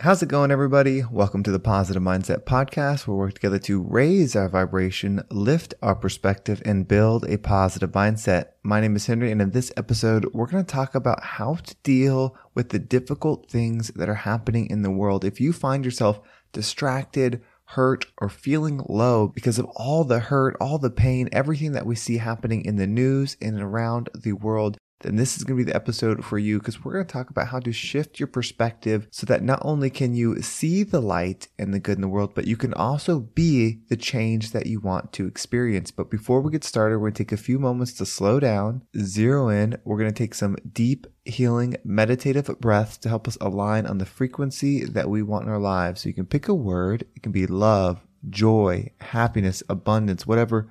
How's it going, everybody? Welcome to the Positive Mindset Podcast, where we work together to raise our vibration, lift our perspective, and build a positive mindset. My name is Henry, and in this episode, we're going to talk about how to deal with the difficult things that are happening in the world. If you find yourself distracted, hurt, or feeling low because of all the hurt, all the pain, everything that we see happening in the news and around the world, then this is going to be the episode for you because we're going to talk about how to shift your perspective so that not only can you see the light and the good in the world, but you can also be the change that you want to experience. But before we get started, we're going to take a few moments to slow down, zero in. We're going to take some deep, healing, meditative breaths to help us align on the frequency that we want in our lives. So you can pick a word, it can be love, joy, happiness, abundance, whatever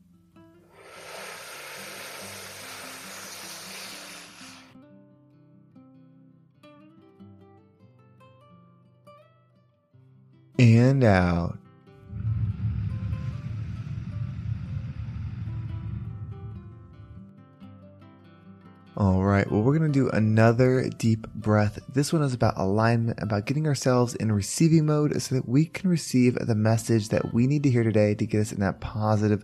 And out. All right, well, we're going to do another deep breath. This one is about alignment, about getting ourselves in receiving mode so that we can receive the message that we need to hear today to get us in that positive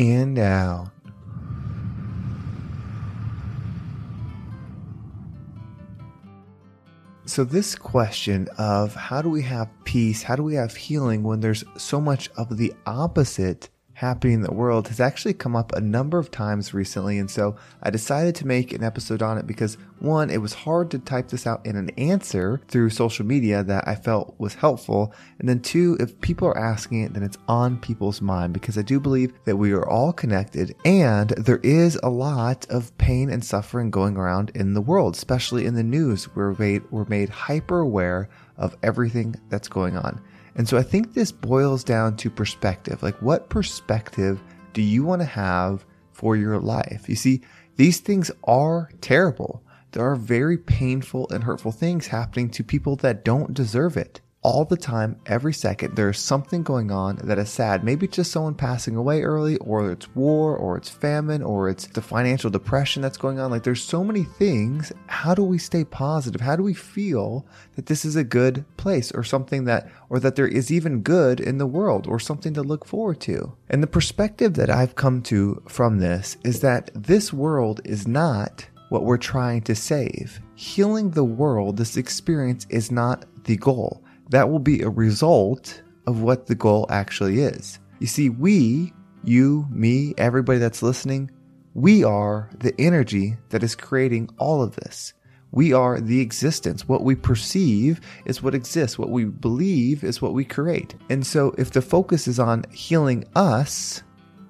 And out. So, this question of how do we have peace, how do we have healing when there's so much of the opposite happening in the world has actually come up a number of times recently. And so I decided to make an episode on it because one, it was hard to type this out in an answer through social media that I felt was helpful. And then two, if people are asking it, then it's on people's mind because I do believe that we are all connected and there is a lot of pain and suffering going around in the world, especially in the news. We're made, we're made hyper aware of everything that's going on. And so I think this boils down to perspective. Like, what perspective do you want to have for your life? You see, these things are terrible. There are very painful and hurtful things happening to people that don't deserve it all the time, every second, there's something going on that is sad. Maybe it's just someone passing away early, or it's war, or it's famine, or it's the financial depression that's going on. Like there's so many things. How do we stay positive? How do we feel that this is a good place or something that, or that there is even good in the world or something to look forward to? And the perspective that I've come to from this is that this world is not what we're trying to save. Healing the world, this experience is not the goal that will be a result of what the goal actually is. You see, we, you, me, everybody that's listening, we are the energy that is creating all of this. We are the existence. What we perceive is what exists. What we believe is what we create. And so, if the focus is on healing us,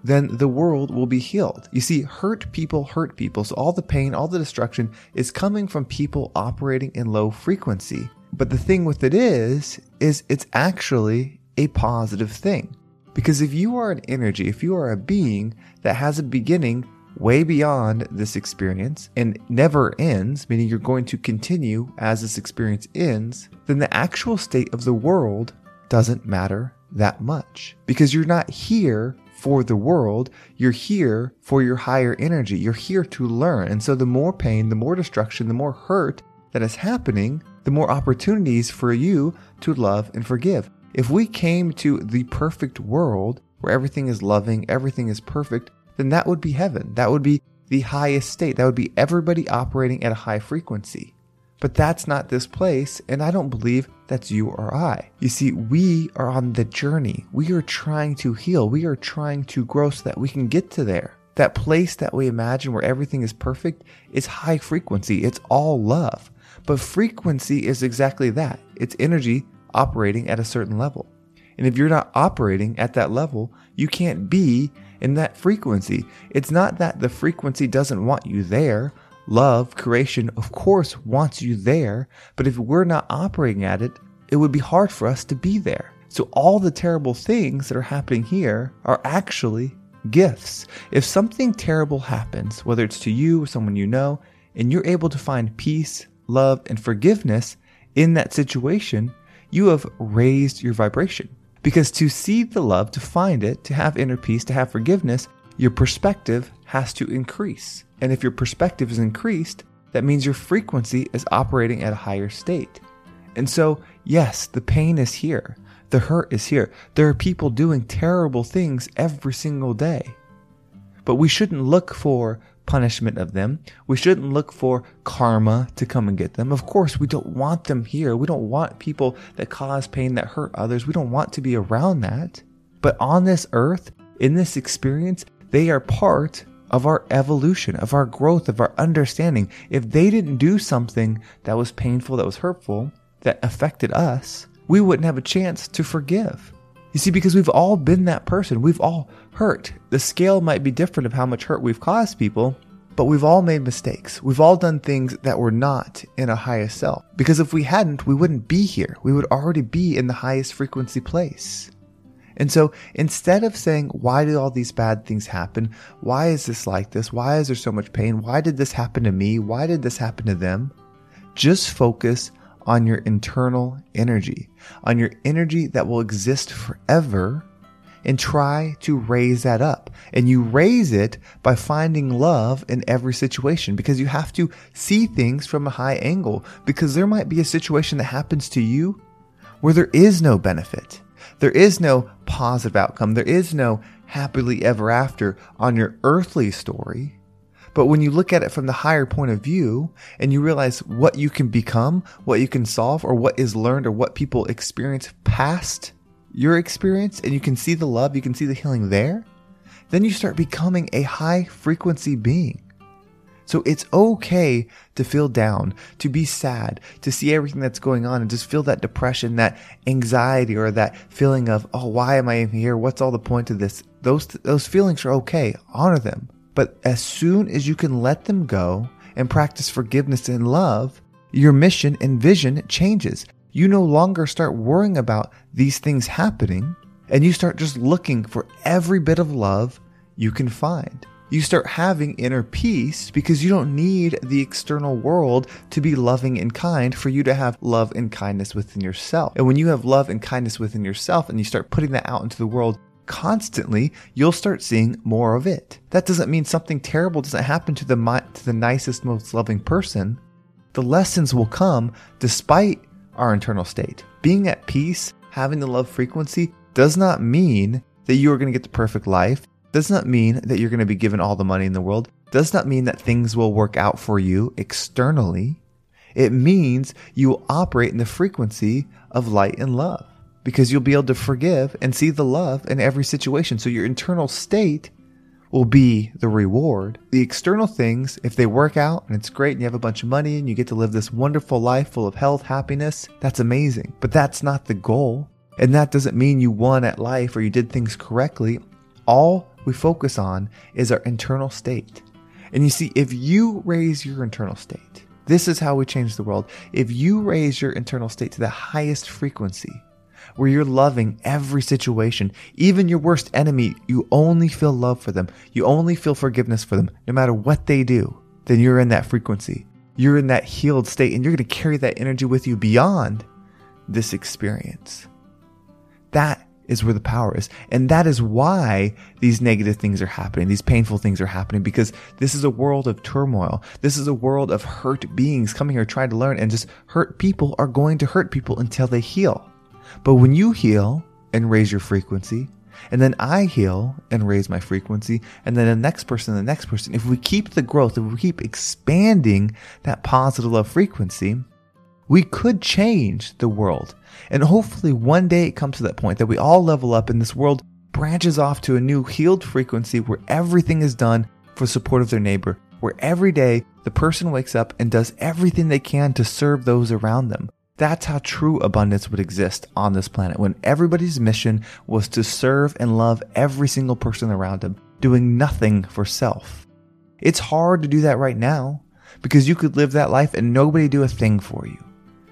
then the world will be healed. You see, hurt people hurt people. So, all the pain, all the destruction is coming from people operating in low frequency. But the thing with it is, is it's actually a positive thing. Because if you are an energy, if you are a being that has a beginning way beyond this experience and never ends, meaning you're going to continue as this experience ends, then the actual state of the world doesn't matter that much. Because you're not here for the world. You're here for your higher energy. You're here to learn. And so the more pain, the more destruction, the more hurt that is happening, the more opportunities for you to love and forgive. If we came to the perfect world where everything is loving, everything is perfect, then that would be heaven. That would be the highest state. That would be everybody operating at a high frequency. But that's not this place, and I don't believe that's you or I. You see, we are on the journey. We are trying to heal. We are trying to grow so that we can get to there. That place that we imagine where everything is perfect is high frequency. It's all love. But frequency is exactly that it's energy operating at a certain level. And if you're not operating at that level, you can't be in that frequency. It's not that the frequency doesn't want you there. Love, creation, of course, wants you there. But if we're not operating at it, it would be hard for us to be there. So all the terrible things that are happening here are actually gifts. If something terrible happens, whether it's to you or someone you know, and you're able to find peace, love, and forgiveness in that situation, you have raised your vibration. Because to see the love, to find it, to have inner peace, to have forgiveness, your perspective has to increase. And if your perspective is increased, that means your frequency is operating at a higher state. And so, yes, the pain is here. The hurt is here. There are people doing terrible things every single day. But we shouldn't look for punishment of them. We shouldn't look for karma to come and get them. Of course, we don't want them here. We don't want people that cause pain, that hurt others. We don't want to be around that. But on this earth, in this experience, they are part of our evolution, of our growth, of our understanding. If they didn't do something that was painful, that was hurtful, that affected us, we wouldn't have a chance to forgive. You see, because we've all been that person, we've all hurt. The scale might be different of how much hurt we've caused people, but we've all made mistakes. We've all done things that were not in a highest self. Because if we hadn't, we wouldn't be here. We would already be in the highest frequency place. And so instead of saying, why did all these bad things happen? Why is this like this? Why is there so much pain? Why did this happen to me? Why did this happen to them? Just focus on your internal energy, on your energy that will exist forever, and try to raise that up. And you raise it by finding love in every situation because you have to see things from a high angle because there might be a situation that happens to you where there is no benefit. There is no positive outcome. There is no happily ever after on your earthly story. But when you look at it from the higher point of view and you realize what you can become, what you can solve, or what is learned, or what people experience past your experience, and you can see the love, you can see the healing there, then you start becoming a high frequency being. So it's okay to feel down, to be sad, to see everything that's going on and just feel that depression, that anxiety, or that feeling of, oh, why am I even here? What's all the point of this? Those, those feelings are okay. Honor them. But as soon as you can let them go and practice forgiveness and love, your mission and vision changes. You no longer start worrying about these things happening and you start just looking for every bit of love you can find. You start having inner peace because you don't need the external world to be loving and kind for you to have love and kindness within yourself. And when you have love and kindness within yourself and you start putting that out into the world, constantly, you'll start seeing more of it. That doesn't mean something terrible doesn't happen to the to the nicest, most loving person. The lessons will come despite our internal state. Being at peace, having the love frequency does not mean that you are going to get the perfect life. Does not mean that you're going to be given all the money in the world. Does not mean that things will work out for you externally. It means you will operate in the frequency of light and love because you'll be able to forgive and see the love in every situation. So your internal state will be the reward. The external things, if they work out and it's great and you have a bunch of money and you get to live this wonderful life full of health, happiness, that's amazing. But that's not the goal. And that doesn't mean you won at life or you did things correctly. All we focus on is our internal state. And you see, if you raise your internal state, this is how we change the world. If you raise your internal state to the highest frequency, where you're loving every situation, even your worst enemy, you only feel love for them. You only feel forgiveness for them, no matter what they do, then you're in that frequency. You're in that healed state, and you're going to carry that energy with you beyond this experience. That is where the power is. And that is why these negative things are happening. These painful things are happening because this is a world of turmoil. This is a world of hurt beings coming here trying to learn and just hurt people are going to hurt people until they heal. But when you heal and raise your frequency, and then I heal and raise my frequency, and then the next person, the next person, if we keep the growth, if we keep expanding that positive love frequency, we could change the world. And hopefully one day it comes to that point that we all level up and this world branches off to a new healed frequency where everything is done for support of their neighbor, where every day the person wakes up and does everything they can to serve those around them. That's how true abundance would exist on this planet when everybody's mission was to serve and love every single person around them, doing nothing for self. It's hard to do that right now because you could live that life and nobody do a thing for you.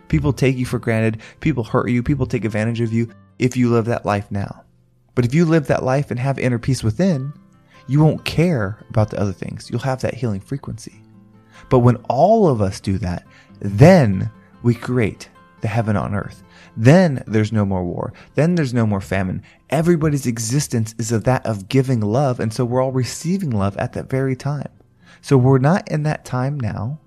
People take you for granted. People hurt you. People take advantage of you if you live that life now. But if you live that life and have inner peace within, you won't care about the other things. You'll have that healing frequency. But when all of us do that, then we create the heaven on earth. Then there's no more war. Then there's no more famine. Everybody's existence is of that of giving love. And so we're all receiving love at that very time. So we're not in that time now.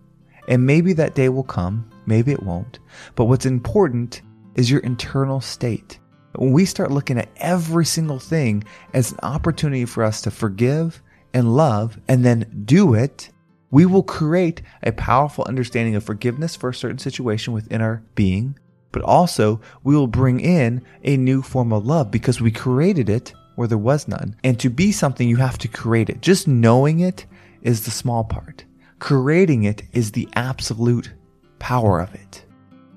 And maybe that day will come Maybe it won't. But what's important is your internal state. When we start looking at every single thing as an opportunity for us to forgive and love and then do it, we will create a powerful understanding of forgiveness for a certain situation within our being, but also we will bring in a new form of love because we created it where there was none. And to be something, you have to create it. Just knowing it is the small part. Creating it is the absolute power of it.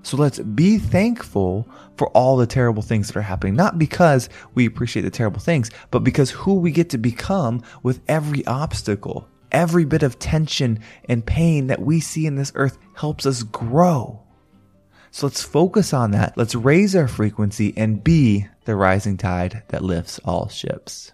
So let's be thankful for all the terrible things that are happening, not because we appreciate the terrible things, but because who we get to become with every obstacle, every bit of tension and pain that we see in this earth helps us grow. So let's focus on that. Let's raise our frequency and be the rising tide that lifts all ships.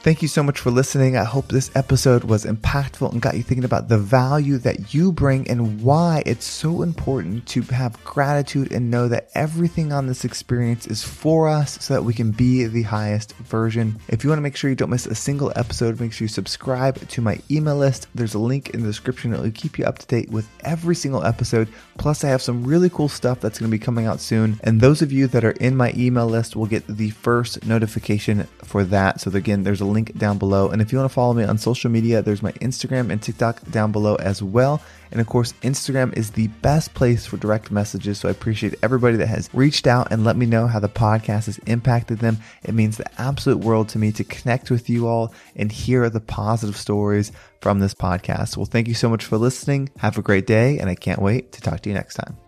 Thank you so much for listening. I hope this episode was impactful and got you thinking about the value that you bring and why it's so important to have gratitude and know that everything on this experience is for us so that we can be the highest version. If you want to make sure you don't miss a single episode, make sure you subscribe to my email list. There's a link in the description that will keep you up to date with every single episode. Plus, I have some really cool stuff that's going to be coming out soon. And those of you that are in my email list will get the first notification for that. So, again, there's a link down below. And if you want to follow me on social media, there's my Instagram and TikTok down below as well. And of course, Instagram is the best place for direct messages. So I appreciate everybody that has reached out and let me know how the podcast has impacted them. It means the absolute world to me to connect with you all and hear the positive stories from this podcast. Well, thank you so much for listening. Have a great day, and I can't wait to talk to you next time.